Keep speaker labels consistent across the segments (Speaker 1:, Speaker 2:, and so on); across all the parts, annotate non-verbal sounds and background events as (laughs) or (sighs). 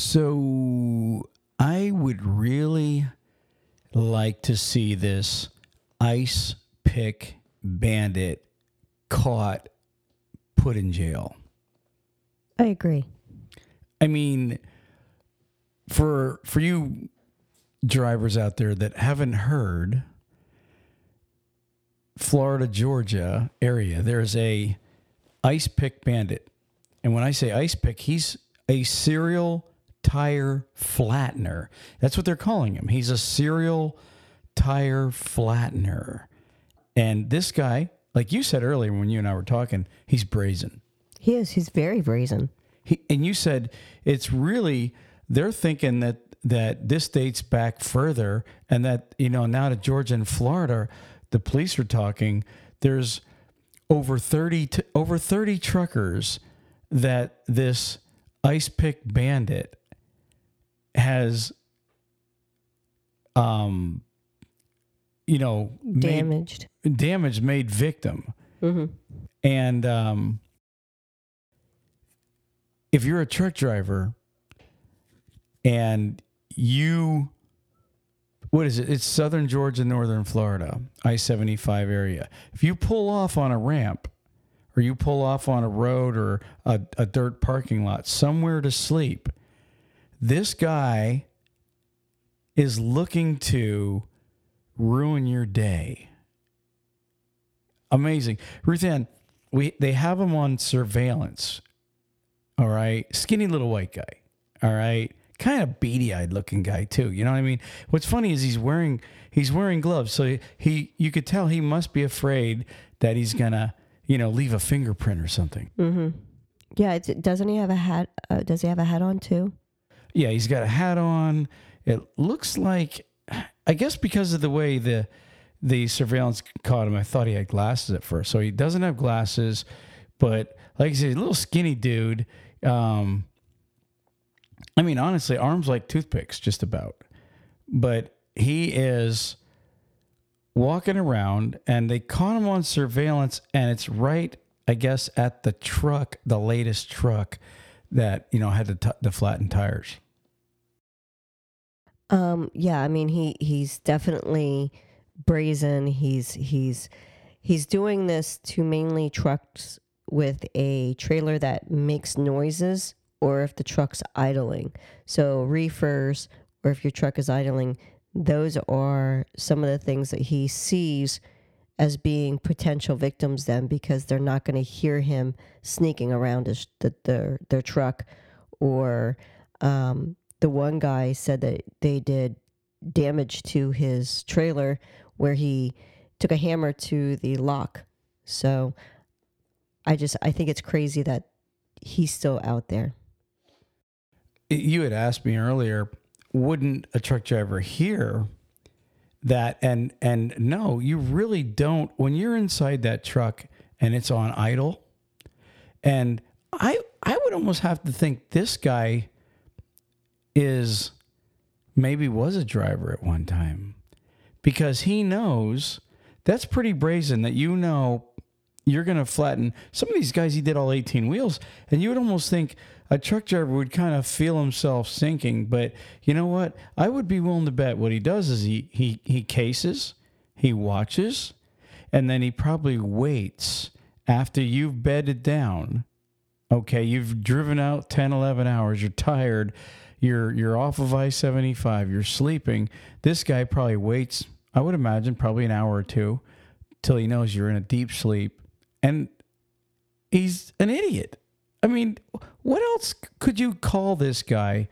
Speaker 1: So I would really like to see this ice pick bandit caught, put in jail.
Speaker 2: I agree.
Speaker 1: I mean, for for you drivers out there that haven't heard, Florida, Georgia area, there's a ice pick bandit. And when I say ice pick, he's a serial tire flattener. That's what they're calling him. He's a serial tire flattener. And this guy, like you said earlier when you and I were talking, he's brazen.
Speaker 2: He is. He's very brazen.
Speaker 1: He, and you said it's really they're thinking that that this dates back further and that you know now to Georgia and Florida the police are talking there's over 30 t- over 30 truckers that this ice pick bandit has um you know made-
Speaker 2: Damaged.
Speaker 1: damage made victim. And um, if you're a truck driver and you, what is it? It's southern Georgia, northern Florida, I 75 area. If you pull off on a ramp or you pull off on a road or a, a dirt parking lot somewhere to sleep, this guy is looking to ruin your day amazing. Ruth Ann, we they have him on surveillance. All right, skinny little white guy. All right, kind of beady eyed looking guy too. You know what I mean? What's funny is he's wearing he's wearing gloves, so he you could tell he must be afraid that he's gonna you know leave a fingerprint or something.
Speaker 2: Mm-hmm. Yeah. Doesn't he have a hat? Uh, does he have a hat on too?
Speaker 1: Yeah, he's got a hat on. It looks like, I guess because of the way the the surveillance caught him, I thought he had glasses at first. So he doesn't have glasses, but like I said, a little skinny dude. Um, I mean, honestly, arms like toothpicks, just about. But he is walking around, and they caught him on surveillance, and it's right, I guess, at the truck, the latest truck that you know had the, t- the flattened tires.
Speaker 2: Um, yeah, I mean he he's definitely brazen. He's he's he's doing this to mainly trucks with a trailer that makes noises or if the truck's idling. So reefers or if your truck is idling, those are some of the things that he sees as being potential victims then because they're not going to hear him sneaking around his, the, their their truck or um, the one guy said that they did damage to his trailer where he took a hammer to the lock. So I just I think it's crazy that he's still out there.
Speaker 1: you had asked me earlier wouldn't a truck driver hear that and and no you really don't when you're inside that truck and it's on idle and i i would almost have to think this guy is maybe was a driver at one time because he knows that's pretty brazen that you know you're going to flatten some of these guys he did all 18 wheels and you would almost think a truck driver would kind of feel himself sinking but you know what? I would be willing to bet what he does is he he he cases he watches and then he probably waits after you've bedded down. Okay you've driven out 10 11 hours you're tired you're you're off of i-75 you're sleeping. This guy probably waits i would imagine probably an hour or two till he knows you're in a deep sleep. And he's an idiot. I mean, what else could you call this guy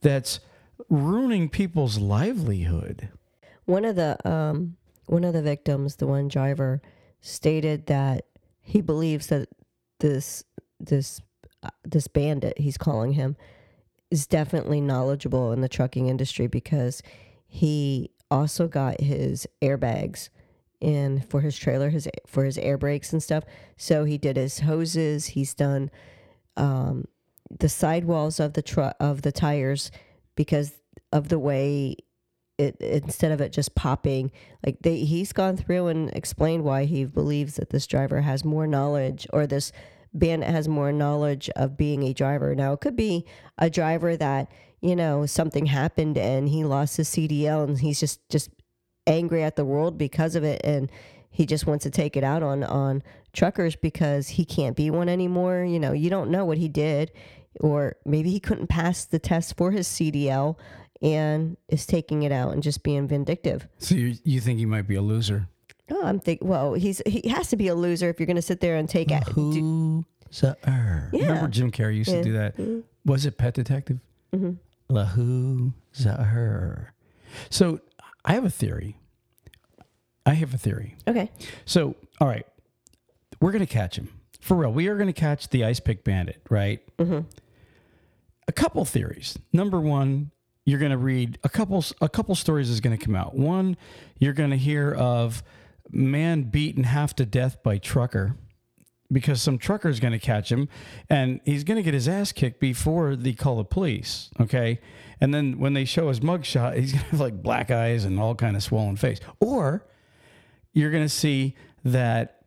Speaker 1: that's ruining people's livelihood?
Speaker 2: One of the um one of the victims, the one driver, stated that he believes that this this uh, this bandit he's calling him is definitely knowledgeable in the trucking industry because he also got his airbags in for his trailer his for his air brakes and stuff so he did his hoses he's done um, the sidewalls of the of the tires because of the way it instead of it just popping like they he's gone through and explained why he believes that this driver has more knowledge or this Bandit has more knowledge of being a driver. Now, it could be a driver that, you know, something happened and he lost his CDL and he's just, just angry at the world because of it. And he just wants to take it out on, on truckers because he can't be one anymore. You know, you don't know what he did. Or maybe he couldn't pass the test for his CDL and is taking it out and just being vindictive.
Speaker 1: So you you think he might be a loser?
Speaker 2: Oh, I'm thinking. Well, he's he has to be a loser if you're going to sit there and take it. do-
Speaker 1: Loser.
Speaker 2: Yeah.
Speaker 1: Remember Jim Carrey used to do that? Was it Pet Detective?
Speaker 2: Mm-hmm.
Speaker 1: Lahoozer. So I have a theory. I have a theory.
Speaker 2: Okay.
Speaker 1: So, all right, we're going to catch him for real. We are going to catch the ice pick bandit, right?
Speaker 2: Mm-hmm.
Speaker 1: A couple theories. Number one, you're going to read a couple. A couple stories is going to come out. One, you're going to hear of man beaten half to death by trucker because some trucker is going to catch him and he's going to get his ass kicked before they call the police. Okay. And then when they show his mugshot, he's going to have like black eyes and all kind of swollen face. Or you're going to see that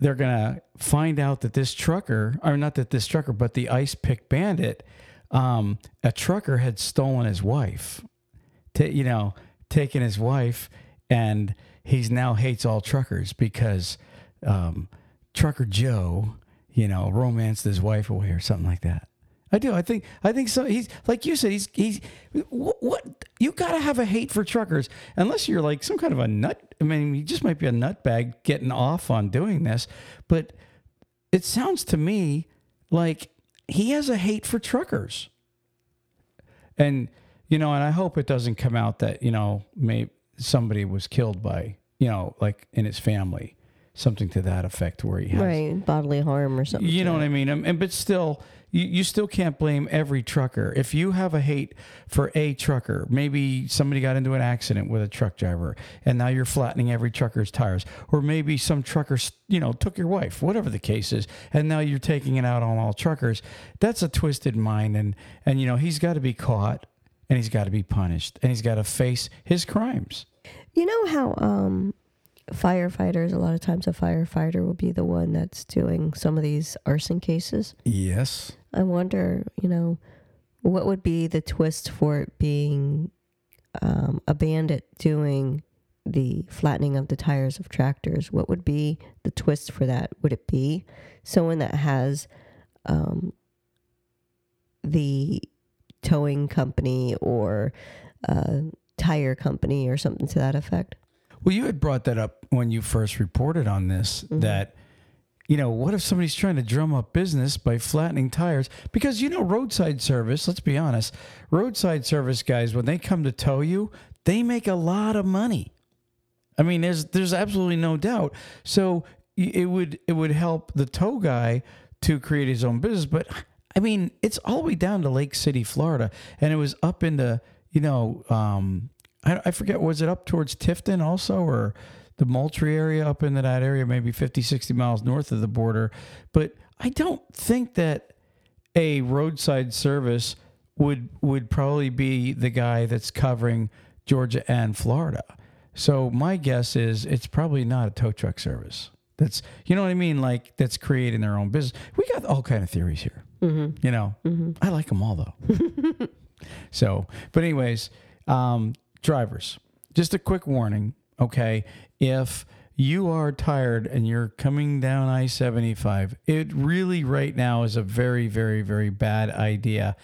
Speaker 1: they're to find out that this trucker, or not that this trucker, but the ice pick bandit, um, a trucker had stolen his wife, you know, taken his wife, and he's now hates all truckers because um, trucker Joe, you know, romanced his wife away or something like that. I do. I think. I think so. He's like you said. He's he's what, what you got to have a hate for truckers unless you're like some kind of a nut. I mean, he just might be a nutbag getting off on doing this, but it sounds to me like he has a hate for truckers. And you know, and I hope it doesn't come out that you know, maybe somebody was killed by you know, like in his family, something to that effect, where he has
Speaker 2: Right. Bodily harm or something.
Speaker 1: you know what I mean? And, and but still, you, you still can't blame every trucker. If you have a hate for a trucker, maybe somebody got into an accident with a truck driver, and now you're flattening every trucker's tires, or maybe some trucker, you know, took your wife, whatever the case is, and now you're taking it out on all truckers. That's a twisted mind, and and you know he's got to be caught, and he's got to be punished, and he's got to face his crimes.
Speaker 2: You know how um, firefighters, a lot of times a firefighter will be the one that's doing some of these arson cases.
Speaker 1: Yes.
Speaker 2: I wonder, you know, what would be the twist for it being um, a bandit doing the flattening of the tires of tractors? What would be the twist for that? Would it be someone that has um, the towing company or uh, tire company or something to that effect?
Speaker 1: Well, you had brought that up when you first reported on this that, you know, what if somebody's trying to drum up business by flattening tires? Because, you know, roadside service, let's be honest, roadside service guys, when they come to tow you, they make a lot of money. I mean, there's there's absolutely no doubt. So it would it would help the tow guy to create his own business. But I mean, it's all the way down to Lake City, Florida, and it was up into you know, um, I, I forget was it up towards Tifton also or the Moultrie area up into that area, maybe 50, 60 miles north of the border. But I don't think that a roadside service would would probably be the guy that's covering Georgia and Florida. So my guess is it's probably not a tow truck service. That's you know what I mean, like that's creating their own business. We got all kind of theories here. Mm-hmm. You know, I like them all though. (laughs) so, but anyways, um, drivers, just a quick warning. Okay, if you are tired and you're coming down I 75, it really right now is a very, very, very bad idea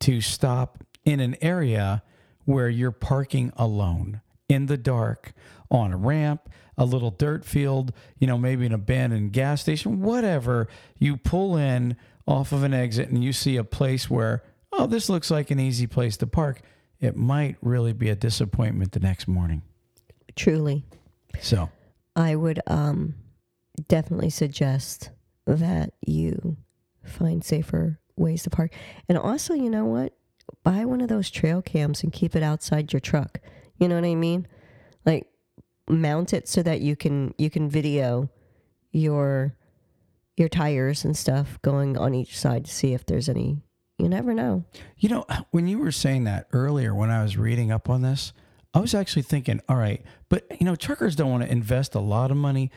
Speaker 1: to stop in an area where you're parking alone in the dark on a ramp, a little dirt field, you know, maybe an abandoned gas station, whatever. You pull in off of an exit and you see a place where, oh, this looks like an easy place to park. It might really be a disappointment the next morning.
Speaker 2: Truly.
Speaker 1: So,
Speaker 2: I would um, definitely suggest that you find safer ways to park. And also, you know what? Buy one of those trail cams and keep it outside your truck. You know what I mean? Like mount it so that you can you can video your your tires and stuff going on each side to see if there's any you never know.
Speaker 1: You know, when you were saying that earlier, when I was reading up on this, I was actually thinking, all right, but you know, truckers don't want to invest a lot of money.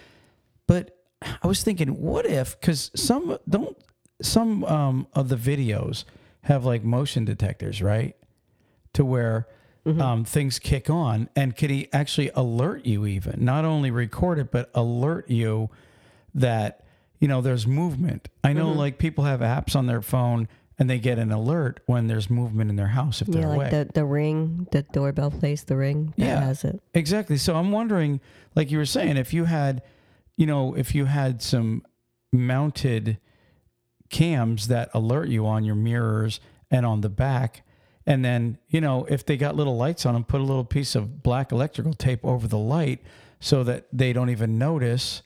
Speaker 1: But I was thinking, what if, because some don't, some um, of the videos have like motion detectors, right? To where um, things kick on, and can he actually alert you even not only record it but alert you that you know there's movement. I know like people have apps on their phone and they get an alert when there's movement in their house if they're
Speaker 2: Yeah,
Speaker 1: away.
Speaker 2: like the, the ring, the doorbell place, the ring that
Speaker 1: Yeah.
Speaker 2: has it.
Speaker 1: Exactly. So I'm wondering, like you were saying, if you had, you know, if you had some mounted cams that alert you on your mirrors and on the back, and then, you know, if they got little lights on them, put a little piece of black electrical tape over the light so that they don't even notice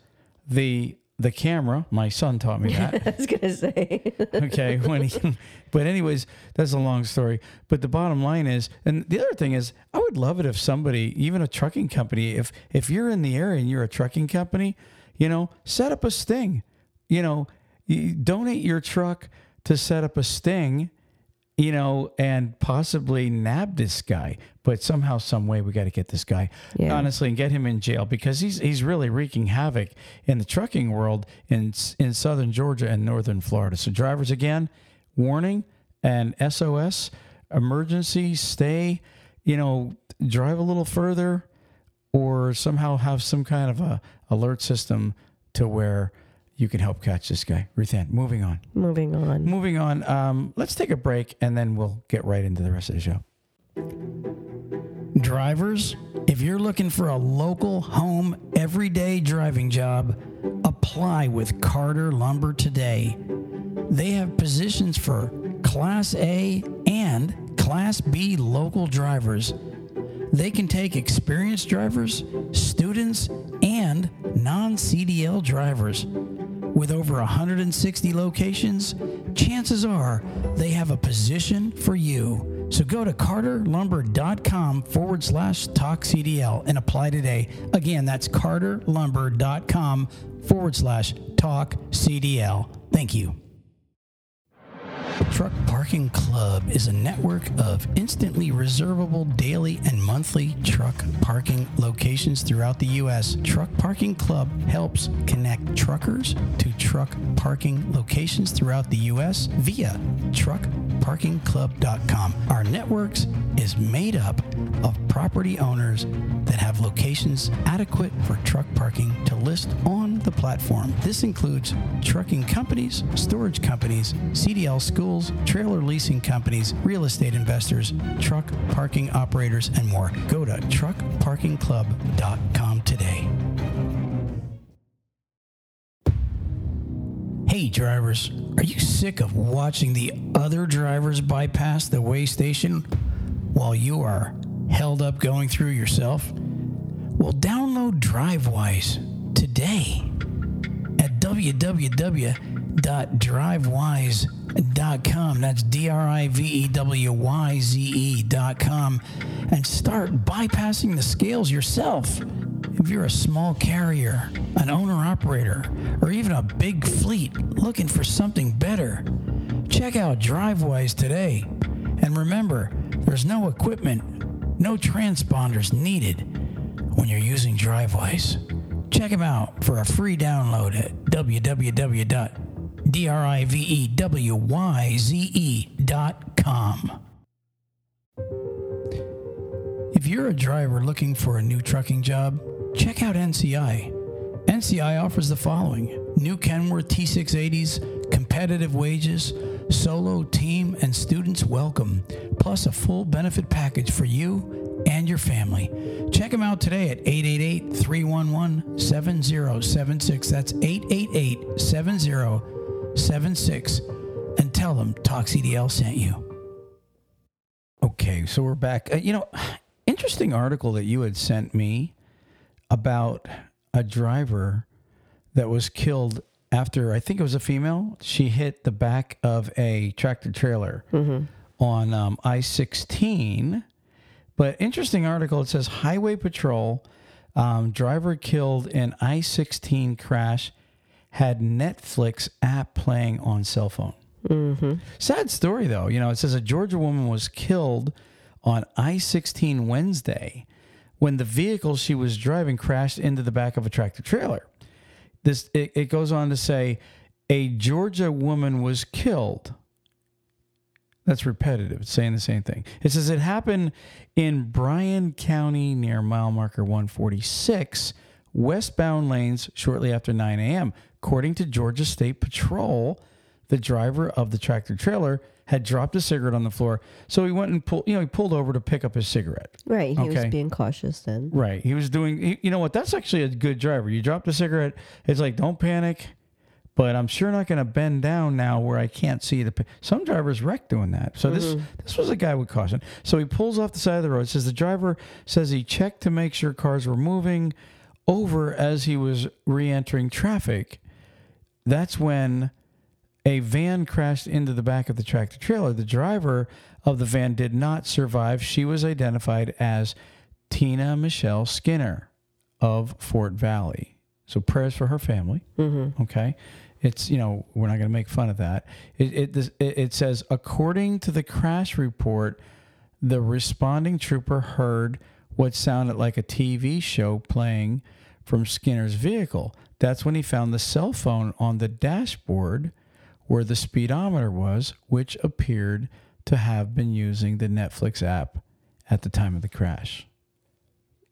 Speaker 1: the the camera. My son taught me that. (laughs)
Speaker 2: I was gonna say. (laughs)
Speaker 1: okay when he but anyways that's a long story but the bottom line is and the other thing is i would love it if somebody even a trucking company if if you're in the area and you're a trucking company you know set up a sting you know you donate your truck to set up a sting you know and possibly nab this guy but somehow some way we got to get this guy
Speaker 2: Yeah.
Speaker 1: honestly and get him in jail because he's he's really wreaking havoc in the trucking world in in southern Georgia and northern Florida. So drivers again, warning and SOS emergency stay, you know, drive a little further or somehow have some kind of a alert system to where you can help catch this guy. Ruthann, moving on.
Speaker 2: Moving on.
Speaker 1: Moving on. Um, let's take a break and then we'll get right into the rest of the show. Drivers, if you're looking for a local, home, everyday driving job, apply with Carter Lumber today. They have positions for Class A and Class B local drivers. They can take experienced drivers, students, and non CDL drivers. With over 160 locations, chances are they have a position for you. So go to carterlumber.com forward slash talk CDL and apply today. Again, that's carterlumber.com forward slash talk CDL. Thank you. Truck Parking Club is a network of instantly reservable daily and monthly truck parking locations throughout the U.S. Truck Parking Club helps connect truckers to truck parking locations throughout the U.S. via truckparkingclub.com. Our networks is made up of property owners that have locations adequate for truck parking to list on the platform. This includes trucking companies, storage companies, CDL schools, trailer leasing companies, real estate investors, truck parking operators, and more. Go to truckparkingclub.com today. Hey drivers, are you sick of watching the other drivers bypass the weigh station while you are held up going through yourself? Well, download Drivewyze today at www.drivewyze.com. That's D R I V E W Y Z E.com and start bypassing the scales yourself. If you're a small carrier, an owner operator, or even a big fleet looking for something better, check out Drivewyze today. And remember, there's no equipment, no transponders needed when you're using Drivewyze. Check them out for a free download at www.drivewyze.com. If you're a driver looking for a new trucking job, check out NCI. NCI offers the following new Kenworth T680s, competitive wages, solo, team, and students welcome, plus a full benefit package for you your family. Check them out today at 888 311 7076. That's 888 7076. And tell them Talk CDL sent you. Okay, so we're back. Uh, you know, interesting article that you had sent me about a driver that was killed after I think it was a female. She hit the back of a tractor trailer on um, I 16. But interesting article. It says Highway Patrol um, driver killed in I 16 crash had Netflix app playing on cell phone. Sad story though. You know, it says a Georgia woman was killed on I 16 Wednesday when the vehicle she was driving crashed into the back of a tractor trailer. This it, it goes on to say a Georgia woman was killed. That's repetitive. It's saying the same thing. It says it happened in Bryan County near mile marker 146, westbound lanes shortly after 9 a.m. According to Georgia State Patrol, the driver of the tractor trailer had dropped a cigarette on the floor. So he went and pulled, you know, he pulled over to pick up his cigarette.
Speaker 2: Right. He was being cautious then.
Speaker 1: Right. He was doing, you know what? That's actually a good driver. You dropped a cigarette. It's like, don't panic, but I'm sure not going to bend down now where I can't see the. Some drivers wreck doing that. So this this was a guy with caution. So he pulls off the side of the road. Says the driver says he checked to make sure cars were moving over as he was re-entering traffic. That's when a van crashed into the back of the tractor trailer. The driver of the van did not survive. She was identified as Tina Michelle Skinner of Fort Valley. So prayers for her family.
Speaker 2: Mm-hmm.
Speaker 1: Okay. It's, you know, we're not going to make fun of that. It, it, it, it says, according to the crash report, the responding trooper heard what sounded like a TV show playing from Skinner's vehicle. That's when he found the cell phone on the dashboard where the speedometer was, which appeared to have been using the Netflix app at the time of the crash.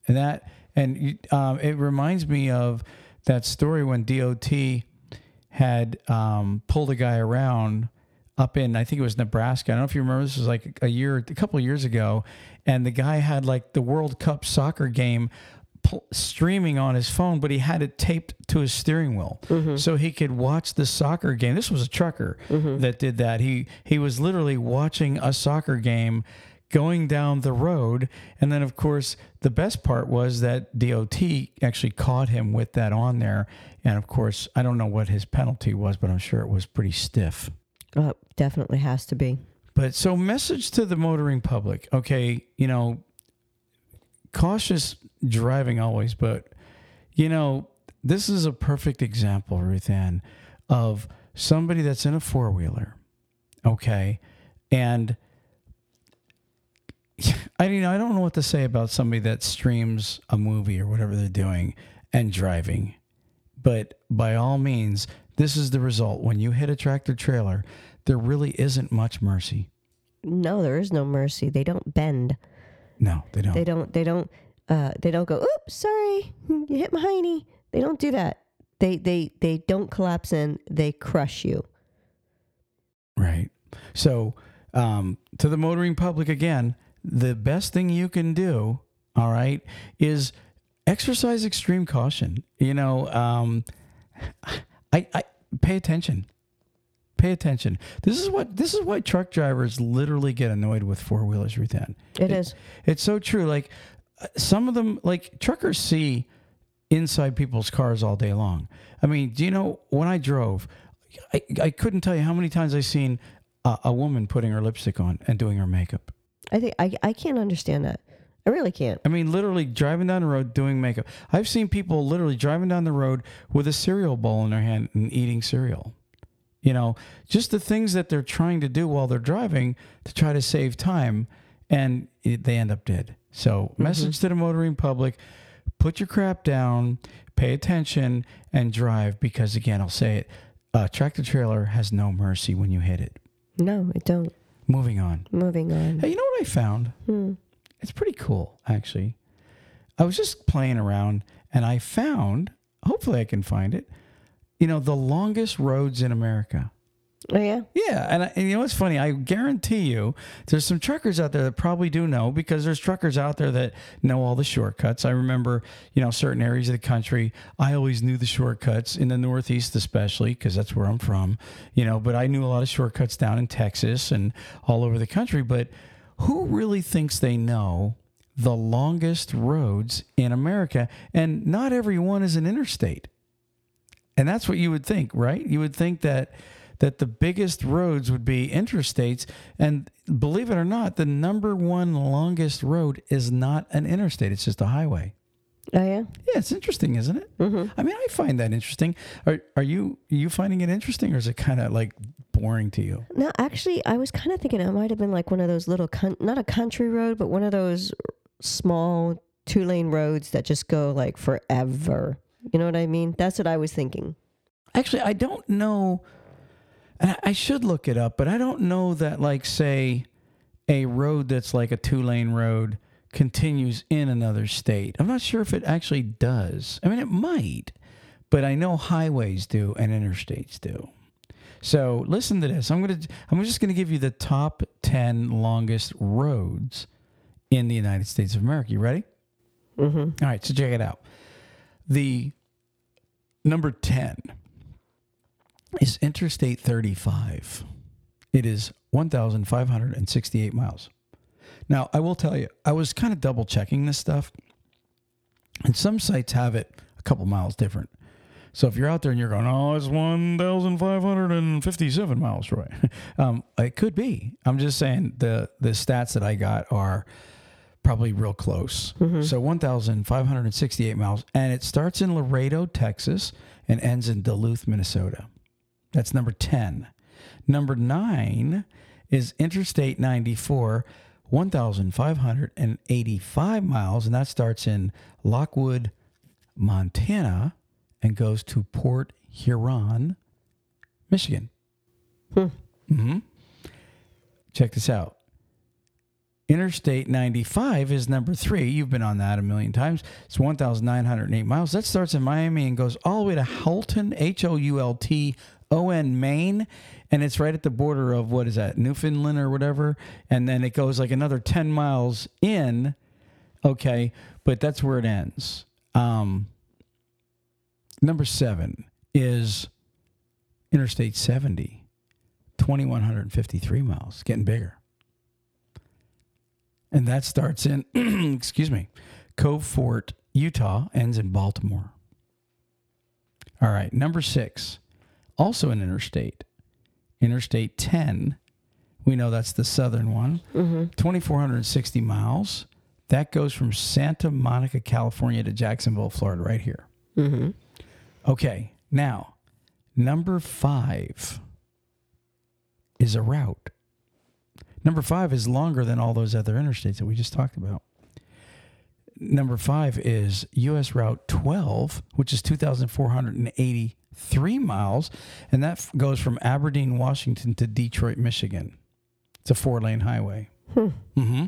Speaker 1: And that, and um, it reminds me of that story when DOT had um, pulled a guy around up in, I think it was Nebraska. I don't know if you remember. This was like a year, a couple of years ago, and the guy had like the World Cup soccer game pl- streaming on his phone, but he had it taped to his steering wheel so he could watch the soccer game. This was a trucker that did that. He he was literally watching a soccer game going down the road. And then, of course, the best part was that DOT actually caught him with that on there. And of course, I don't know what his penalty was, but I'm sure it was pretty stiff.
Speaker 2: Oh, definitely has to be.
Speaker 1: But so, message to the motoring public. Okay, you know, cautious driving always, but you know, this is a perfect example, Ruth Ann, of somebody that's in a four wheeler. Okay, and I mean, I don't know what to say about somebody that streams a movie or whatever they're doing and driving, but by all means, this is the result. When you hit a tractor trailer, there really isn't much mercy.
Speaker 2: No, there is no mercy. They don't bend.
Speaker 1: No, they don't.
Speaker 2: They don't. They don't. Uh, they don't go. Oops, sorry, (laughs) you hit my hiney. They don't do that. They they they don't collapse in. They crush you.
Speaker 1: Right. So, um, to the motoring public again, the best thing you can do, all right, is exercise extreme caution. You know, um, I, I pay attention. Pay attention. This is what this is why truck drivers literally get annoyed with four wheelers. Ruth Ann.
Speaker 2: It is.
Speaker 1: It's so true. Like uh, some of them, like truckers see inside people's cars all day long. I mean, do you know when I drove, I, I couldn't tell you how many times I seen a, a woman putting her lipstick on and doing her makeup.
Speaker 2: I think I I can't understand that. I really can't.
Speaker 1: I mean, literally driving down the road doing makeup. I've seen people literally driving down the road with a cereal bowl in their hand and eating cereal. You know, just the things that they're trying to do while they're driving to try to save time, and it, they end up dead. So, mm-hmm. message to the motoring public put your crap down, pay attention, and drive because, again, I'll say it a tractor trailer has no mercy when you hit it.
Speaker 2: No, it don't.
Speaker 1: Moving on.
Speaker 2: Moving on.
Speaker 1: Hey, you know what I found?
Speaker 2: Hmm.
Speaker 1: It's pretty cool, actually. I was just playing around and I found, hopefully I can find it, you know, the longest roads in America.
Speaker 2: Oh yeah.
Speaker 1: Yeah, and, I, and you know what's funny? I guarantee you, there's some truckers out there that probably do know because there's truckers out there that know all the shortcuts. I remember, you know, certain areas of the country. I always knew the shortcuts in the Northeast, especially because that's where I'm from. You know, but I knew a lot of shortcuts down in Texas and all over the country. But who really thinks they know the longest roads in America? And not everyone is an interstate. And that's what you would think, right? You would think that that the biggest roads would be interstates and believe it or not, the number one longest road is not an interstate, it's just a highway.
Speaker 2: Oh yeah.
Speaker 1: Yeah, it's interesting, isn't it? Mm-hmm. I mean, I find that interesting. Are are you are you finding it interesting or is it kind of like boring to you?
Speaker 2: No, actually, I was kind of thinking it might have been like one of those little, con- not a country road, but one of those small two lane roads that just go like forever. You know what I mean? That's what I was thinking.
Speaker 1: Actually, I don't know. And I- should look it up, but I don't know that, like, say, a road that's like a two lane road continues in another state. I'm not sure if it actually does. I mean, it might, but I know highways do and interstates do. So listen to this. I'm gonna. I'm just gonna give you the top ten longest roads in the United States of America. You ready?
Speaker 2: Mm-hmm.
Speaker 1: All right, so check it out. The number 10 is Interstate 35. It is 1,568 miles. Now, I will tell you, I was kind of double checking this stuff, and some sites have it a couple miles different. So if you're out there and you're going, oh, it's 1,557 miles, (laughs) Troy, um, it could be. I'm just saying the the stats that I got are probably real close. So 1,568 miles, and it starts in Laredo, Texas, and ends in Duluth, Minnesota. That's number 10. Number nine is Interstate 94, 1,585 miles, and that starts in Lockwood, Montana, and goes to Port Huron, Michigan. hmm Check this out. Interstate 95 is number three. You've been on that a million times. It's 1,908 miles. That starts in Miami and goes all the way to Houlton, H O U L T O N, Maine. And it's right at the border of what is that, Newfoundland or whatever. And then it goes like another 10 miles in. Okay. But that's where it ends. Um, number seven is Interstate 70, 2,153 miles, getting bigger. And that starts in, (clears throat) excuse me, Cove Fort, Utah, ends in Baltimore. All right, number six, also an interstate, Interstate 10. We know that's the southern one, 2,460 miles. That goes from Santa Monica, California to Jacksonville, Florida, right here.
Speaker 2: Mm-hmm.
Speaker 1: Okay, now, number five is a route. Number five is longer than all those other interstates that we just talked about. Number five is US Route 12, which is 2,483 miles, and that f- goes from Aberdeen, Washington to Detroit, Michigan. It's a four lane highway. Mm-hmm.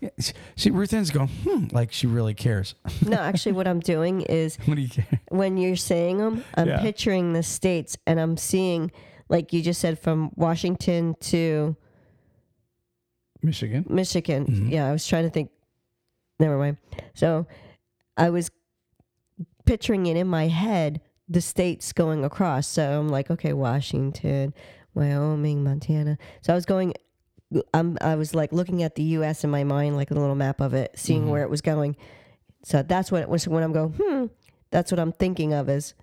Speaker 1: Yeah, s- see, Ruth Ann's going, hmm, like she really cares. (laughs)
Speaker 2: No, actually, what I'm doing is (laughs)
Speaker 1: what do you care?
Speaker 2: when you're saying them, I'm
Speaker 1: Yeah.
Speaker 2: picturing the states and I'm seeing, like you just said, from Washington to
Speaker 1: Michigan.
Speaker 2: Michigan.
Speaker 1: Mhm.
Speaker 2: Yeah, I was trying to think. Never mind. So I was picturing it in my head, the states going across. So I'm like, okay, Washington, Wyoming, Montana. So I was going. I'm, I was like looking at the U.S. in my mind, like a little map of it, seeing
Speaker 1: Mhm.
Speaker 2: where it was going. So that's what it was when I'm going. Hmm, that's what I'm thinking of. Is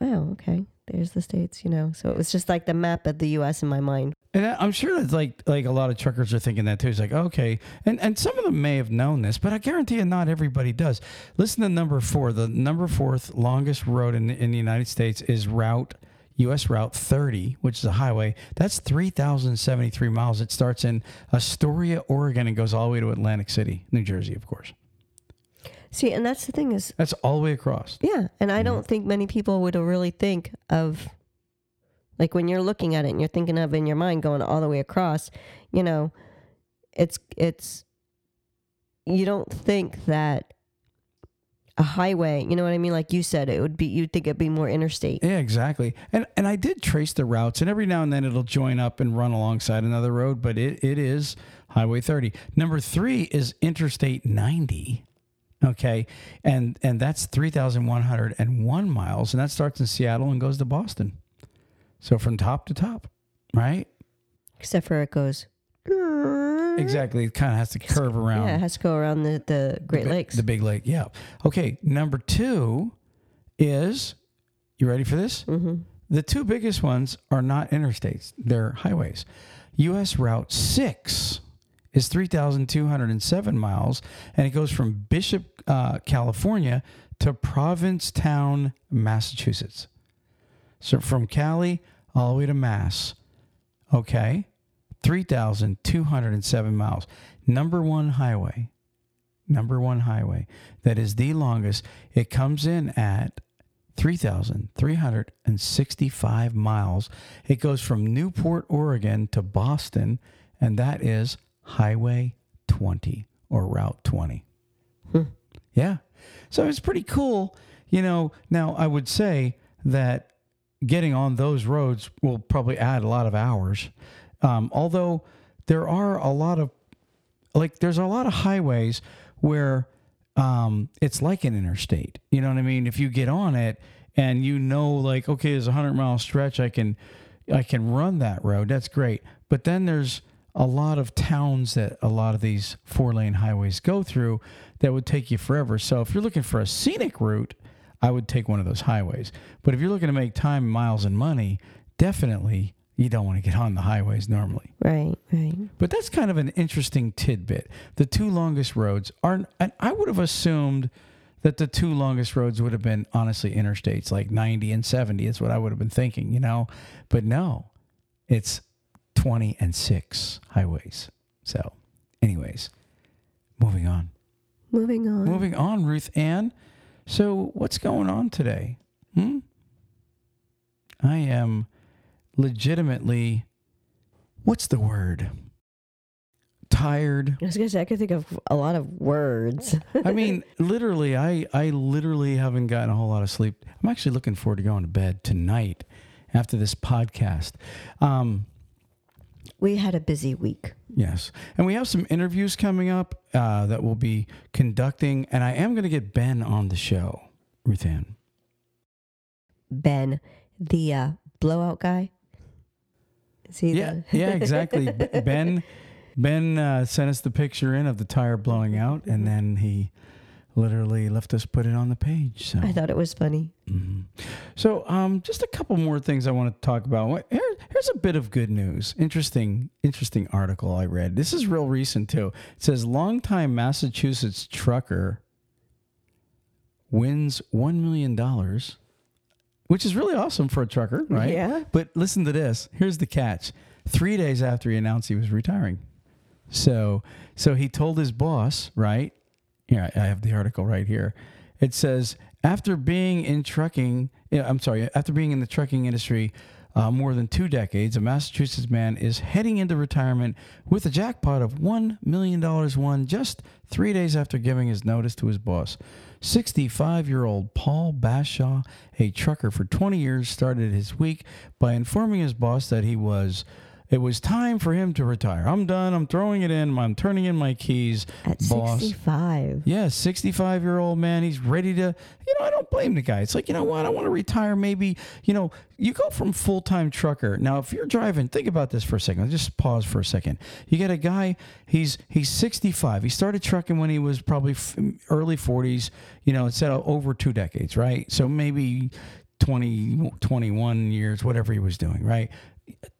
Speaker 2: wow, okay, there's the states, you know. So it was just like the map of the U.S. in my mind.
Speaker 1: And I'm sure that's like like a lot of truckers are thinking that too. It's like okay, and and some of them may have known this, but I guarantee you, not everybody does. Listen to number four. The number fourth longest road in in the United States is Route U.S. Route 30, which is a highway. That's 3,073 miles. It starts in Astoria, Oregon, and goes all the way to Atlantic City, New Jersey, of course.
Speaker 2: See, and that's the thing is,
Speaker 1: That's all the way across.
Speaker 2: Yeah, and I
Speaker 1: Mm-hmm.
Speaker 2: don't think many people would really think of like when you're looking at it and you're thinking of in your mind going all the way across, you know, it's it's you don't think that a highway, you know what I mean? Like you said, it would be you'd think it'd be more interstate.
Speaker 1: Yeah, exactly. And and I did trace the routes, and every now and then it'll join up and run alongside another road, but it, it is Highway 30. Number three is Interstate 90. Okay, and and that's 3,101 miles, and that starts in Seattle and goes to Boston. So from top to top, right?
Speaker 2: Except for it goes
Speaker 1: Exactly. It kind of has to curve around.
Speaker 2: Yeah, it has to go around the, the Great
Speaker 1: Bi-
Speaker 2: Lakes.
Speaker 1: The big lake, yeah. Okay, number two is you ready for this?
Speaker 2: mm-hmm.
Speaker 1: The two biggest ones are not interstates, they're highways. US Route 6 is 3,207 miles, and it goes from Bishop, uh, California to Provincetown, Massachusetts. So from Cali all the way to Mass. Okay. 3,207 miles. Number one highway. Number one highway that is the longest. It comes in at 3,365 miles. It goes from Newport, Oregon to Boston, and that is Highway 20 or Route 20. Yeah. So it's pretty cool. You know, now I would say that getting on those roads will probably add a lot of hours. Um, although there are a lot of, like, there's a lot of highways where um, it's like an interstate. You know what I mean? If you get on it and you know, like, okay, there's a hundred mile stretch, I can, I can run that road. That's great. But then there's a lot of towns that a lot of these four lane highways go through that would take you forever. So if you're looking for a scenic route, I would take one of those highways. But if you're looking to make time, miles, and money, definitely you don't want to get on the highways normally.
Speaker 2: Right, right.
Speaker 1: But that's kind of an interesting tidbit. The two longest roads are, and I would have assumed that the two longest roads would have been honestly interstates, like 90 and 70. Is what I would have been thinking, you know? But no, it's 20 and 6 highways. So, anyways, moving on.
Speaker 2: Moving on.
Speaker 1: Moving on, Ruth Ann. So, what's going on today? Hmm? I am legitimately, what's the word? Tired.
Speaker 2: I was gonna say I could think of a lot of words.
Speaker 1: I mean, (laughs) literally, I, I literally haven't gotten a whole lot of sleep. I'm actually looking forward to going to bed tonight after this podcast. Um,
Speaker 2: we had a busy week.
Speaker 1: Yes. And we have some interviews coming up uh, that we'll be conducting. And I am going to get Ben on the show, Ruth Ann.
Speaker 2: Ben, the uh, blowout guy. Is he
Speaker 1: Yeah,
Speaker 2: the-
Speaker 1: yeah, exactly. (laughs) Ben Ben uh, sent us the picture in of the tire blowing out, and then he literally left us put it on the page. So,
Speaker 2: I thought it was funny.
Speaker 1: Mhm. so um, just a couple more things I want to talk about. Here, here's a bit of good news. Interesting, interesting article I read. This is real recent too. It says longtime Massachusetts trucker wins one million dollars, which is really awesome for a trucker, right?
Speaker 2: Yeah.
Speaker 1: But listen to this. Here's the catch. Three days after he announced he was retiring. So so he told his boss, right? Here, I I have the article right here. It says after being in trucking, I'm sorry, after being in the trucking industry uh, more than two decades, a Massachusetts man is heading into retirement with a jackpot of $1 million won just three days after giving his notice to his boss. 65 year old Paul Bashaw, a trucker for 20 years, started his week by informing his boss that he was. It was time for him to retire. I'm done. I'm throwing it in. I'm turning in my keys.
Speaker 2: At
Speaker 1: boss.
Speaker 2: 65.
Speaker 1: Yeah, 65 year old man. He's ready to, you know, I don't blame the guy. It's like, you know what? I want to retire. Maybe, you know, you go from full time trucker. Now, if you're driving, think about this for a second. Just pause for a second. You get a guy, he's he's 65. He started trucking when he was probably f- early 40s, you know, it said over two decades, right? So maybe 20, 21 years, whatever he was doing, right?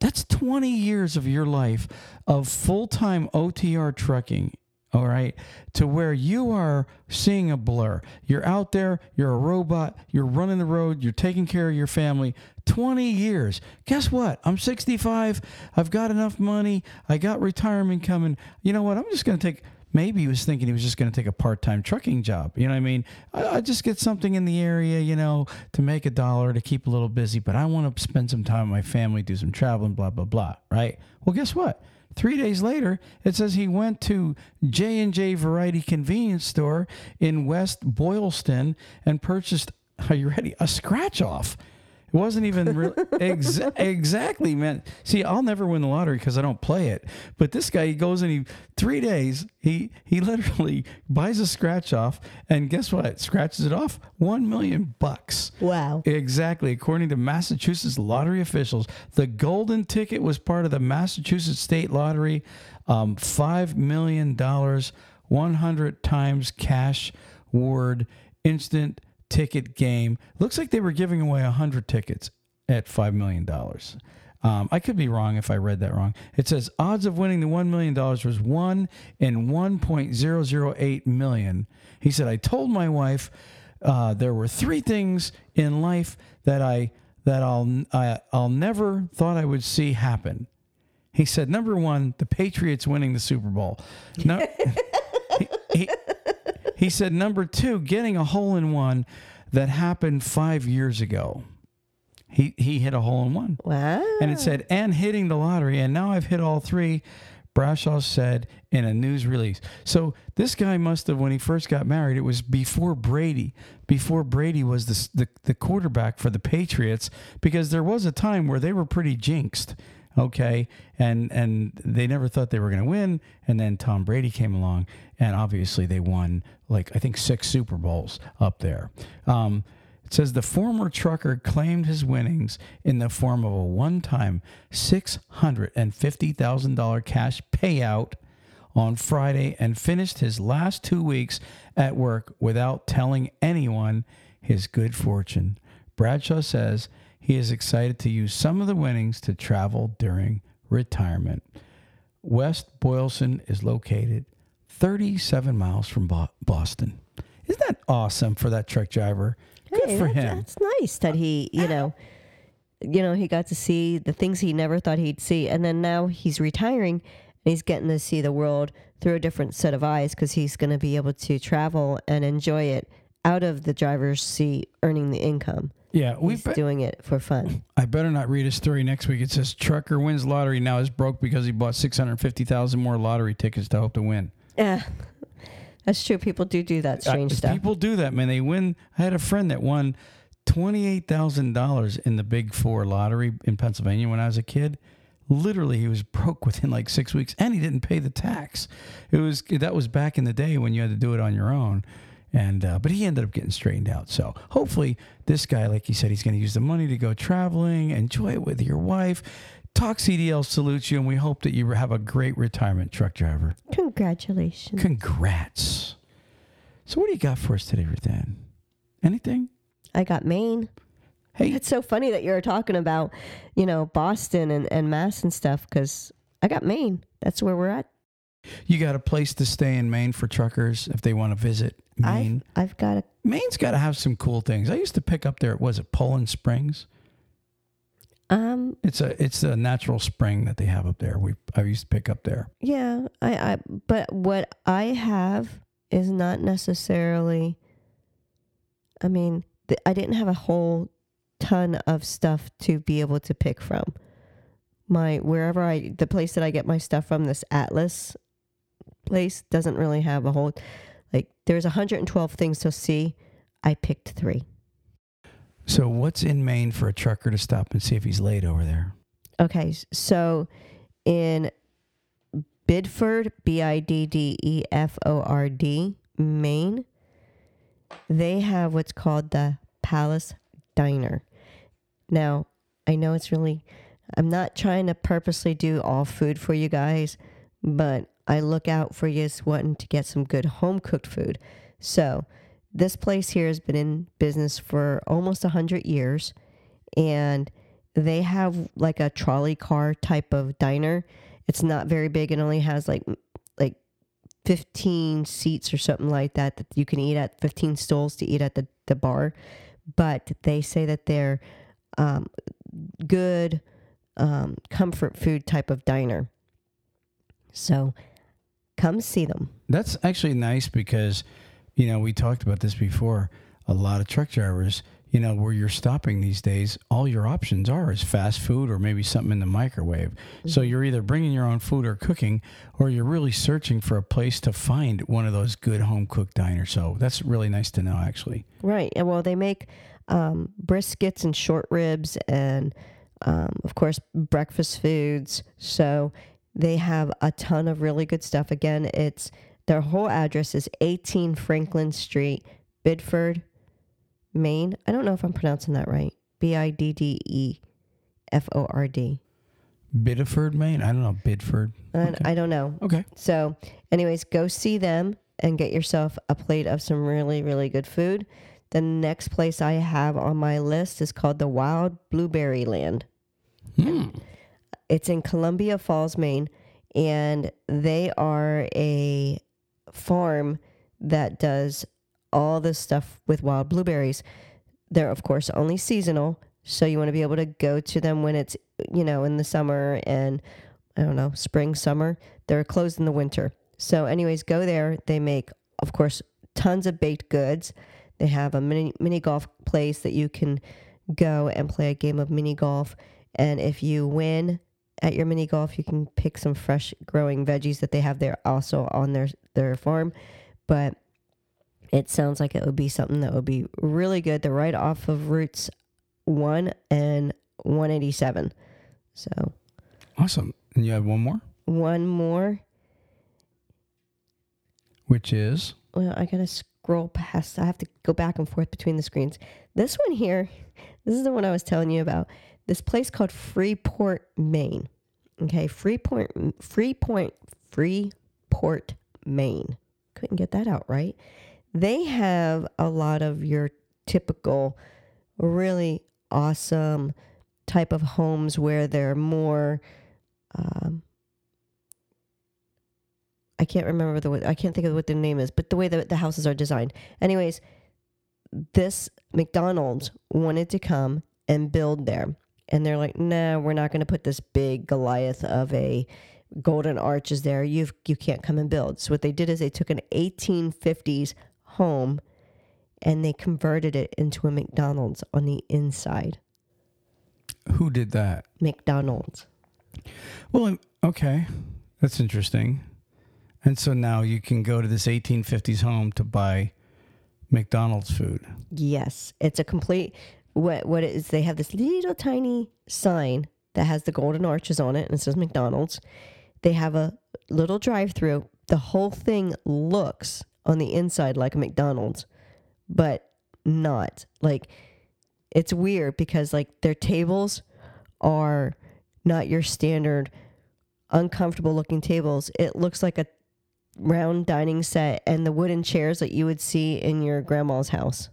Speaker 1: That's 20 years of your life of full time OTR trucking all right, to where you are seeing a blur. You're out there, you're a robot, you're running the road, you're taking care of your family. 20 years. Guess what? I'm 65. I've got enough money. I got retirement coming. You know what? I'm just going to take. Maybe he was thinking he was just going to take a part time trucking job. You know what I mean? I, I just get something in the area, you know, to make a dollar, to keep a little busy, but I want to spend some time with my family, do some traveling, blah, blah, blah, right? Well, guess what? Three days later, it says he went to J and J Variety Convenience Store in West Boylston and purchased. Are you ready? A scratch off. It wasn't even real. Ex- exactly, man. See, I'll never win the lottery because I don't play it. But this guy, he goes and he three days. He he literally (laughs) buys a scratch off, and guess what? Scratches it off. One million bucks.
Speaker 2: Wow.
Speaker 1: Exactly. According to Massachusetts lottery officials, the golden ticket was part of the Massachusetts State Lottery. Um, $5 million, 100 times cash word instant ticket game. Looks like they were giving away 100 tickets at $5 million. Um, I could be wrong if I read that wrong. It says odds of winning the $1 million was 1 in 1.008 million. He said, I told my wife uh, there were three things in life that I that I'll I, I'll never thought I would see happen. He said, number one, the Patriots winning the Super Bowl. No, (laughs) he, he said, number two, getting a hole in one that happened five years ago. He he hit a hole in one.
Speaker 2: Wow.
Speaker 1: And it said, and hitting the lottery. And now I've hit all three, Brashaw said in a news release. So this guy must have, when he first got married, it was before Brady, before Brady was the, the, the quarterback for the Patriots, because there was a time where they were pretty jinxed. Okay. And, and they never thought they were going to win. And then Tom Brady came along, and obviously they won like, I think, six Super Bowls up there. Um, it says the former trucker claimed his winnings in the form of a one time $650,000 cash payout on Friday and finished his last two weeks at work without telling anyone his good fortune. Bradshaw says he is excited to use some of the winnings to travel during retirement. West Boylston is located 37 miles from Bo- Boston. Isn't that awesome for that truck driver? Good
Speaker 2: Hey,
Speaker 1: for
Speaker 2: that's,
Speaker 1: him.
Speaker 2: That's nice that he, you know, you know, he got to see the things he never thought he'd see, and then now he's retiring and he's getting to see the world through a different set of eyes because he's going to be able to travel and enjoy it out of the driver's seat, earning the income.
Speaker 1: Yeah, we.
Speaker 2: He's
Speaker 1: Be-
Speaker 2: doing it for fun.
Speaker 1: I better not read a story next week. It says trucker wins lottery now is broke because he bought six hundred fifty thousand more lottery tickets to hope to win.
Speaker 2: Yeah, that's true. People do do that strange stuff.
Speaker 1: People do that, man. They win. I had a friend that won twenty eight thousand dollars in the Big Four lottery in Pennsylvania when I was a kid. Literally, he was broke within like six weeks, and he didn't pay the tax. It was that was back in the day when you had to do it on your own. And uh, but he ended up getting straightened out. So hopefully, this guy, like he said, he's going to use the money to go traveling, enjoy it with your wife. Talk CDL salutes you, and we hope that you have a great retirement, truck driver.
Speaker 2: Congratulations.
Speaker 1: Congrats. So, what do you got for us today, Ruthann? Anything?
Speaker 2: I got Maine.
Speaker 1: Hey,
Speaker 2: It's so funny that you're talking about, you know, Boston and, and Mass and stuff because I got Maine. That's where we're at.
Speaker 1: You got a place to stay in Maine for truckers if they want to visit Maine?
Speaker 2: I've, I've got a
Speaker 1: Maine's got to have some cool things. I used to pick up there. Was it Poland Springs?
Speaker 2: um
Speaker 1: It's a it's a natural spring that they have up there. We I used to pick up there.
Speaker 2: yeah I, I but what I have is not necessarily. I mean, I didn't have a whole ton of stuff to be able to pick from. My wherever I the place that I get my stuff from, this Atlas place doesn't really have a whole like. There's 112 things to see. I picked three.
Speaker 1: So, what's in Maine for a trucker to stop and see if he's late over there?
Speaker 2: Okay, so in Bidford, B I D D E F O R D, Maine, they have what's called the Palace Diner. Now, I know it's really, I'm not trying to purposely do all food for you guys, but I look out for you wanting to get some good home cooked food. So, this place here has been in business for almost 100 years, and they have like a trolley car type of diner. It's not very big. It only has like like 15 seats or something like that that you can eat at 15 stools to eat at the, the bar. But they say that they're um, good um, comfort food type of diner. So come see them.
Speaker 1: That's actually nice because, you know, we talked about this before. A lot of truck drivers, you know, where you're stopping these days, all your options are is fast food or maybe something in the microwave. So you're either bringing your own food or cooking, or you're really searching for a place to find one of those good home cooked diners. So that's really nice to know, actually.
Speaker 2: Right. And well, they make um, briskets and short ribs and, um, of course, breakfast foods. So they have a ton of really good stuff. Again, it's their whole address is 18 Franklin Street, Bidford, Maine. I don't know if I'm pronouncing that right. B I D D E F O R D.
Speaker 1: Biddeford, Maine. I don't know. Bidford.
Speaker 2: And I don't know.
Speaker 1: Okay.
Speaker 2: So, anyways, go see them and get yourself a plate of some really, really good food. The next place I have on my list is called the Wild Blueberry Land.
Speaker 1: Hmm.
Speaker 2: It's in Columbia Falls, Maine, and they are a farm that does all this stuff with wild blueberries. They're, of course, only seasonal, so you want to be able to go to them when it's, you know, in the summer and I don't know, spring, summer. They're closed in the winter. So, anyways, go there. They make, of course, tons of baked goods. They have a mini mini golf place that you can go and play a game of mini golf. And if you win at your mini golf, you can pick some fresh growing veggies that they have there also on their their farm. But it sounds like it would be something that would be really good. They're right off of routes one and 187. So
Speaker 1: Awesome. And you have one more,
Speaker 2: one more.
Speaker 1: which is
Speaker 2: Well, I gotta scroll past. I have to go back and forth between the screens. This one here, (laughs) this is the one I was telling you about. This place called Freeport, Maine. Okay, Freeport, Freeport, Freeport, Maine. Couldn't get that out right. They have a lot of your typical, really awesome type of homes where they're more. Um, I can't remember the I can't think of what the name is, but the way that the houses are designed. Anyways, this McDonald's wanted to come and build there. And they're like, nah, we're not going to put this big Goliath of a golden arches there. You you can't come and build. So what they did is they took an 1850s home and they converted it into a McDonald's on the inside.
Speaker 1: who did that?
Speaker 2: McDonald's.
Speaker 1: Well, okay, that's interesting. And so now you can go to this 1850s home to buy McDonald's food.
Speaker 2: Yes, it's a complete. What what is? They have this little tiny sign that has the golden arches on it, and it says McDonald's. They have a little drive-through. The whole thing looks on the inside like a McDonald's, but not like. It's weird because like their tables are not your standard uncomfortable looking tables. It looks like a round dining set and the wooden chairs that you would see in your grandma's house.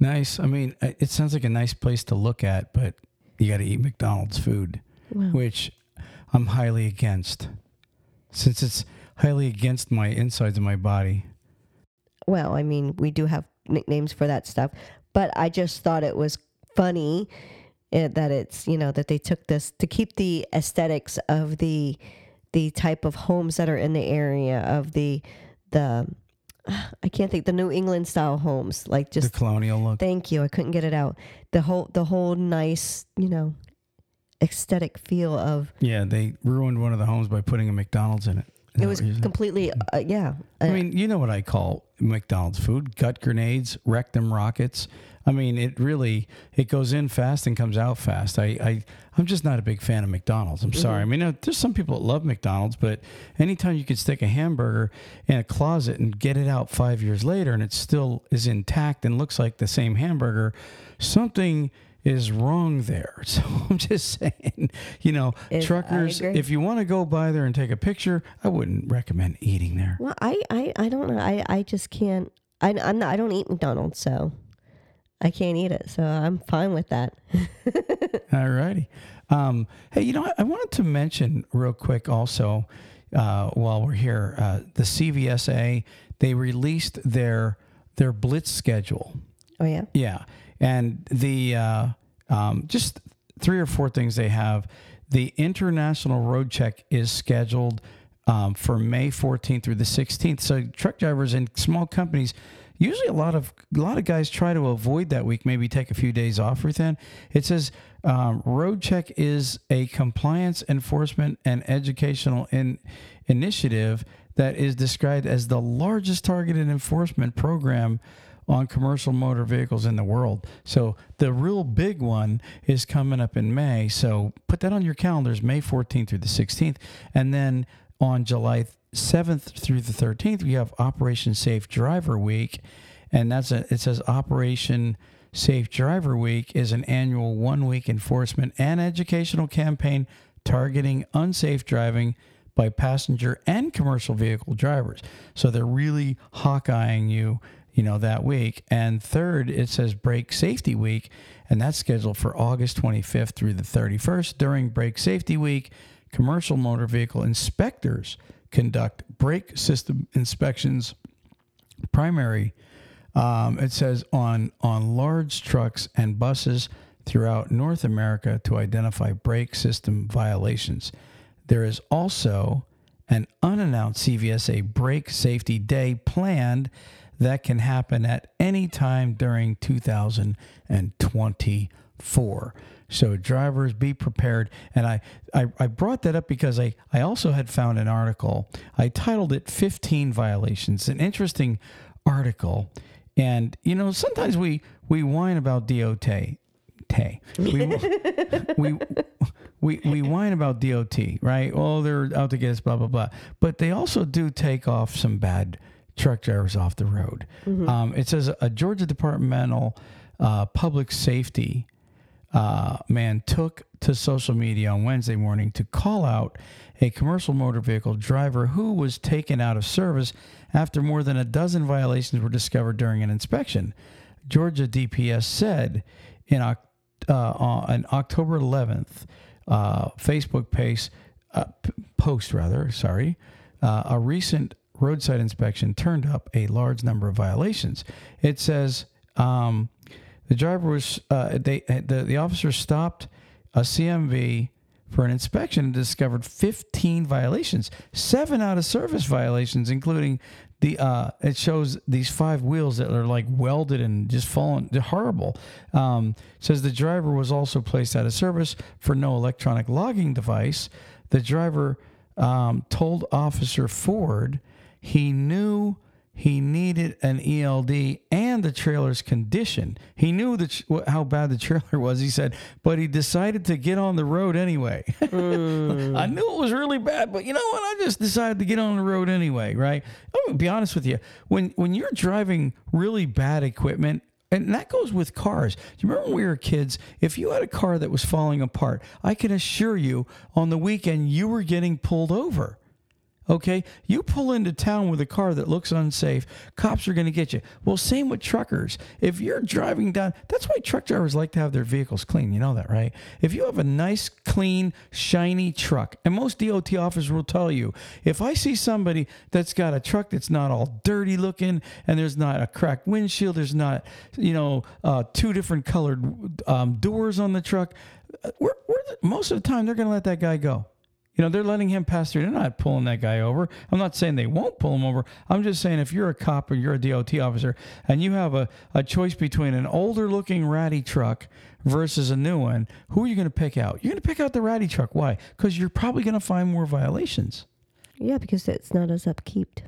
Speaker 1: Nice. I mean, uh, it sounds like a nice place to look at, but you got to eat McDonald's food,
Speaker 2: Wow.
Speaker 1: which I'm highly against, since it's highly against my insides of my body.
Speaker 2: Well, I mean, we do have nicknames for that stuff, but I just thought it was funny eh, that it's, you know, that they took this to keep the aesthetics of the the type of homes that are in the area of the the (sighs) I can't think the New England style homes, like just
Speaker 1: the colonial look.
Speaker 2: Thank you. I couldn't get it out. The whole the whole nice, you know, aesthetic feel of
Speaker 1: yeah, they ruined one of the homes by putting a McDonald's in it.
Speaker 2: It was completely uh, yeah.
Speaker 1: I
Speaker 2: Uh,
Speaker 1: mean, you know what I call McDonald's food: gut grenades, rectum rockets. I mean, it really it goes in fast and comes out fast. I, I I'm just not a big fan of McDonald's. I'm sorry. Mm-hmm. I mean, there's some people that love McDonald's, but anytime you could stick a hamburger in a closet and get it out five years later and it still is intact and looks like the same hamburger, something is wrong there. (laughs) So I'm just saying, you know,
Speaker 2: Is- I
Speaker 1: truckers, if you want to go by there and take a picture, I wouldn't recommend eating there.
Speaker 2: well, I, I I don't know. I I just can't. I I'm not, I don't eat McDonald's, so I can't eat it. So I'm fine with that. (laughs)
Speaker 1: All righty. Um, hey, you know, I, I wanted to mention real quick also uh, while we're here, uh, the CVSA they released their their blitz schedule.
Speaker 2: Oh yeah.
Speaker 1: Yeah, and the uh, um, just three or four things they have. The international road check is scheduled um, for May 14th through the 16th. So truck drivers and small companies, usually a lot of a lot of guys try to avoid that week, maybe take a few days off within. It says um, road check is a compliance enforcement and educational in, initiative that is described as the largest targeted enforcement program on commercial motor vehicles in the world. So the real big one is coming up in May. So put that on your calendars, May 14th through the 16th. And then on July 7th through the 13th, we have Operation Safe Driver Week. And that's a, it says Operation Safe Driver Week is an annual one week enforcement and educational campaign targeting unsafe driving by passenger and commercial vehicle drivers. So they're really hawkeyeing you, you know, that week. And third, it says Brake Safety Week, and that's scheduled for August 25th through the 31st. During Brake Safety Week, commercial motor vehicle inspectors conduct brake system inspections primary um, it says on on large trucks and buses throughout North America to identify brake system violations. There is also an unannounced CVSA brake safety day planned that can happen at any time during 2024. So drivers be prepared. And I, I, I, brought that up because I, I also had found an article. I titled it 15 Violations, an interesting article. And, you know, sometimes we, we whine about DOT. Tay. We, (laughs) we, we, we whine about DOT, right? Oh, they're out to get us, blah, blah, blah. But they also do take off some bad truck drivers off the road. Mm-hmm. Um, it says a Georgia Departmental uh, Public Safety uh, man took to social media on Wednesday morning to call out a commercial motor vehicle driver who was taken out of service after more than a dozen violations were discovered during an inspection. Georgia DPS said in, uh, on October 11th, uh, Facebook post, uh, post rather, sorry, uh, a recent roadside inspection turned up a large number of violations. It says um, the driver was uh, they the the officer stopped a CMV for an inspection and discovered 15 violations, seven out of service violations, including the uh, it shows these five wheels that are like welded and just fallen horrible. Um, says the driver was also placed out of service for no electronic logging device. The driver um, told Officer Ford he knew he needed an ELD and the trailer's condition. He knew that how bad the trailer was. He said, but he decided to get on the road anyway. Mm. (laughs) I knew it was really bad, but you know what? I just decided to get on the road anyway. Right? I'm gonna be honest with you. When when you're driving really bad equipment. And that goes with cars. Do you remember when we were kids? If you had a car that was falling apart, I can assure you on the weekend you were getting pulled over. Okay, you pull into town with a car that looks unsafe, cops are going to get you. Well, same with truckers. If you're driving down, that's why truck drivers like to have their vehicles clean. You know that, right? If you have a nice, clean, shiny truck, and most DOT officers will tell you, if I see somebody that's got a truck that's not all dirty looking, and there's not a cracked windshield, there's not, you know, uh, two different colored um, doors on the truck, uh, we're, we're, most of the time they're going to let that guy go. You know, they're letting him pass through. They're not pulling that guy over. I'm not saying they won't pull him over. I'm just saying if you're a cop or you're a DOT officer and you have a, a choice between an older looking ratty truck versus a new one, who are you going to pick out? You're going to pick out the ratty truck. Why? Because you're probably going to find more violations.
Speaker 2: Yeah, because it's not as upkeep.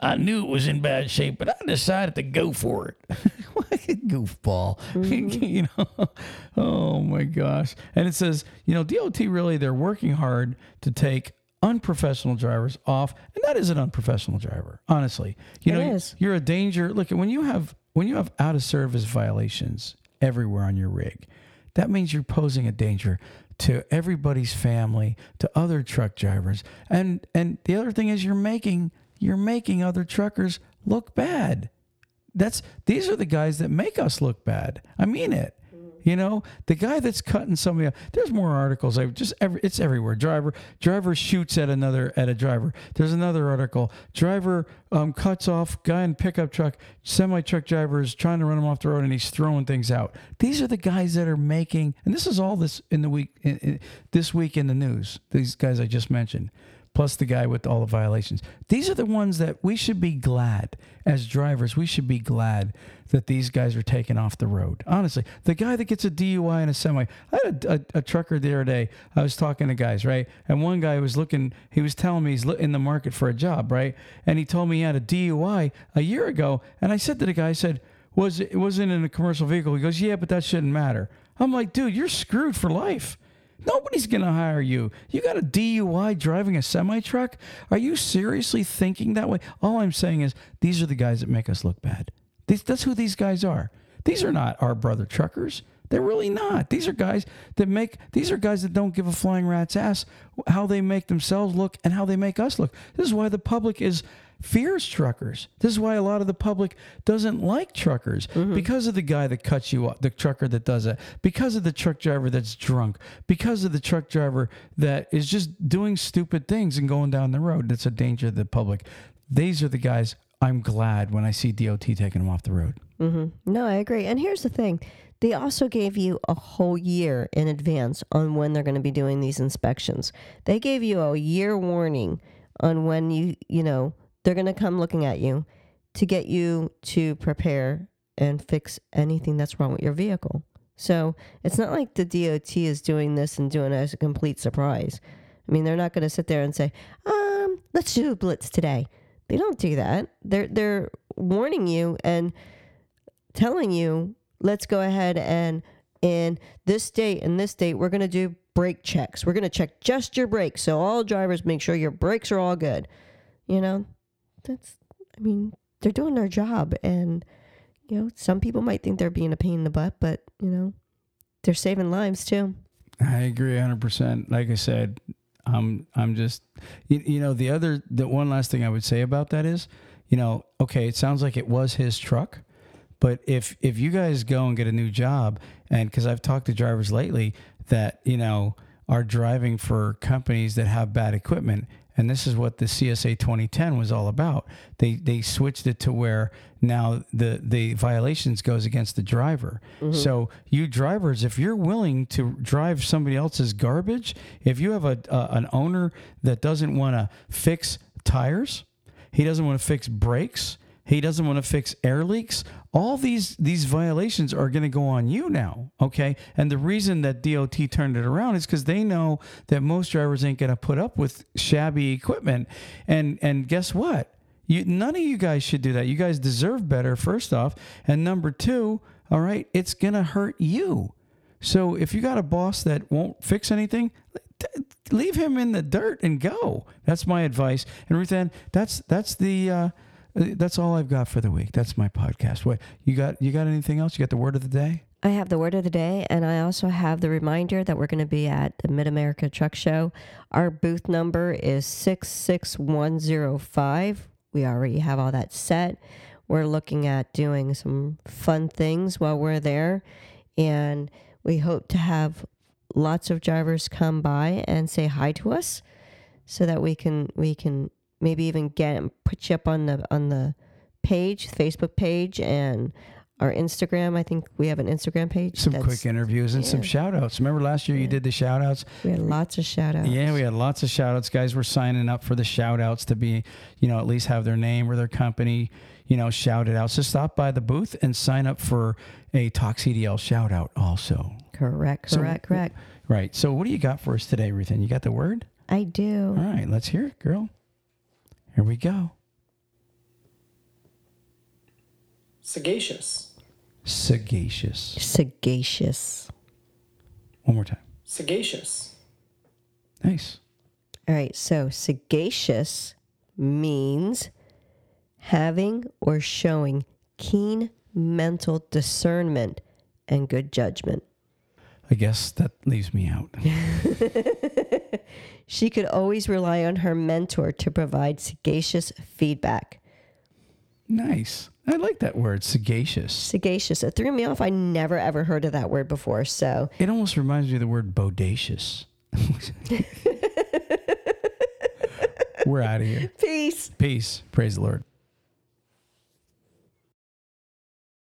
Speaker 1: I, knew it was in bad shape, but I decided to go for it. (laughs) Goofball. (laughs) Mm-hmm. you know, oh my gosh. And it says, you know, DOT really, they're working hard to take unprofessional drivers off. And that is an unprofessional driver, honestly. You know, is. you're a danger. Look, when you have when you have out of service violations everywhere on your rig, that means you're posing a danger to everybody's family, to other truck drivers. And and the other thing is you're making you're making other truckers look bad. That's these are the guys that make us look bad. I mean it. You know, the guy that's cutting somebody up. There's more articles. I just every, it's everywhere. Driver driver shoots at another at a driver. There's another article. Driver um, cuts off guy in pickup truck. Semi truck driver is trying to run him off the road and he's throwing things out. These are the guys that are making. And this is all this in the week in, in, this week in the news. These guys I just mentioned plus the guy with all the violations. These are the ones that we should be glad as drivers. We should be glad that these guys are taken off the road. Honestly, the guy that gets a DUI in a semi. I had a, a, a trucker the other day. I was talking to guys, right? And one guy was looking. He was telling me he's in the market for a job, right? And he told me he had a DUI a year ago. And I said to the guy, I said, "Was it wasn't in a commercial vehicle?" He goes, "Yeah, but that shouldn't matter." I'm like, dude, you're screwed for life. Nobody's going to hire you. You got a DUI driving a semi truck? Are you seriously thinking that way? All I'm saying is these are the guys that make us look bad. These, that's who these guys are. These are not our brother truckers. They're really not. These are guys that make these are guys that don't give a flying rat's ass how they make themselves look and how they make us look. This is why the public is fears truckers. This is why a lot of the public doesn't like truckers mm-hmm. because of the guy that cuts you off, the trucker that does it, because of the truck driver that's drunk, because of the truck driver that is just doing stupid things and going down the road. That's a danger to the public. These are the guys I'm glad when I see DOT taking them off the road.
Speaker 2: Mm-hmm. No, I agree. And here's the thing. They also gave you a whole year in advance on when they're going to be doing these inspections. They gave you a year warning on when you, you know, they're going to come looking at you. to get you to prepare and fix anything that's wrong with your vehicle. So it's not like the DOT is doing this and doing it as a complete surprise. I mean, they're not going to sit there and say, um, let's do a blitz today. They don't do that. They're they're warning you and telling you, let's go ahead and in this date and this date, we're going to do brake checks. We're going to check just your brakes. So all drivers make sure your brakes are all good. You know, that's, I mean, they're doing their job. And, you know, some people might think they're being a pain in the butt, but, you know, they're saving lives too.
Speaker 1: I agree 100%. Like I said, I'm I'm just you, you know the other the one last thing I would say about that is, you know, okay, it sounds like it was his truck, but if if you guys go and get a new job and cuz I've talked to drivers lately that, you know, are driving for companies that have bad equipment and this is what the CSA 2010 was all about. They they switched it to where now the the violations goes against the driver. Mm-hmm. So you drivers, if you're willing to drive somebody else's garbage, if you have a, a an owner that doesn't want to fix tires, he doesn't want to fix brakes, he doesn't want to fix air leaks. All these these violations are going to go on you now, okay? And the reason that DOT turned it around is because they know that most drivers ain't going to put up with shabby equipment. And and guess what? You none of you guys should do that. You guys deserve better. First off, and number two, all right, it's going to hurt you. So if you got a boss that won't fix anything, leave him in the dirt and go. That's my advice. And Ruth Ann, that's that's the uh, Uh, that's all I've got for the week. That's my podcast. What you got? You got anything else? You got the word of the day?
Speaker 2: I have the word of the day, and I also have the reminder that we're going to be at the Mid America Truck Show. Our booth number is 66105. We already have all that set. We're looking at doing some fun things while we're there, and we hope to have lots of drivers come by and say hi to us so that we can we can maybe even get put you up on the on the page facebook page and our instagram i think we have an instagram page
Speaker 1: Some quick interviews and some
Speaker 2: yeah.
Speaker 1: shout outs. Remember last year you did the shout outs?
Speaker 2: we had lots of shout outs
Speaker 1: Yeah, we had lots of shout outs. Guys were signing up for the shout outs to be, you know, at least have their name or their company, you know, shouted out. So stop by the booth and sign up for a Talk CDL shout out also.
Speaker 2: correct
Speaker 1: So-
Speaker 2: correct correct
Speaker 1: Right. So what do you got for us today, Ruth? Ann? You got the word?
Speaker 2: i do
Speaker 1: All right, let's hear it, girl. Here we go.
Speaker 3: Sagacious.
Speaker 1: Sagacious.
Speaker 2: sagacious
Speaker 1: One more time.
Speaker 3: Sagacious.
Speaker 1: Nice.
Speaker 2: all right so sagacious means having or showing keen mental discernment and good judgment
Speaker 1: I guess that leaves me out. (laughs)
Speaker 2: She could always rely on her mentor to provide sagacious feedback.
Speaker 1: nice. I like that word, sagacious.
Speaker 2: Sagacious. It threw me off. I never ever heard of that word before. So
Speaker 1: It almost reminds me of the word bodacious. (laughs) We're out of here.
Speaker 2: peace.
Speaker 1: Peace. Praise the Lord.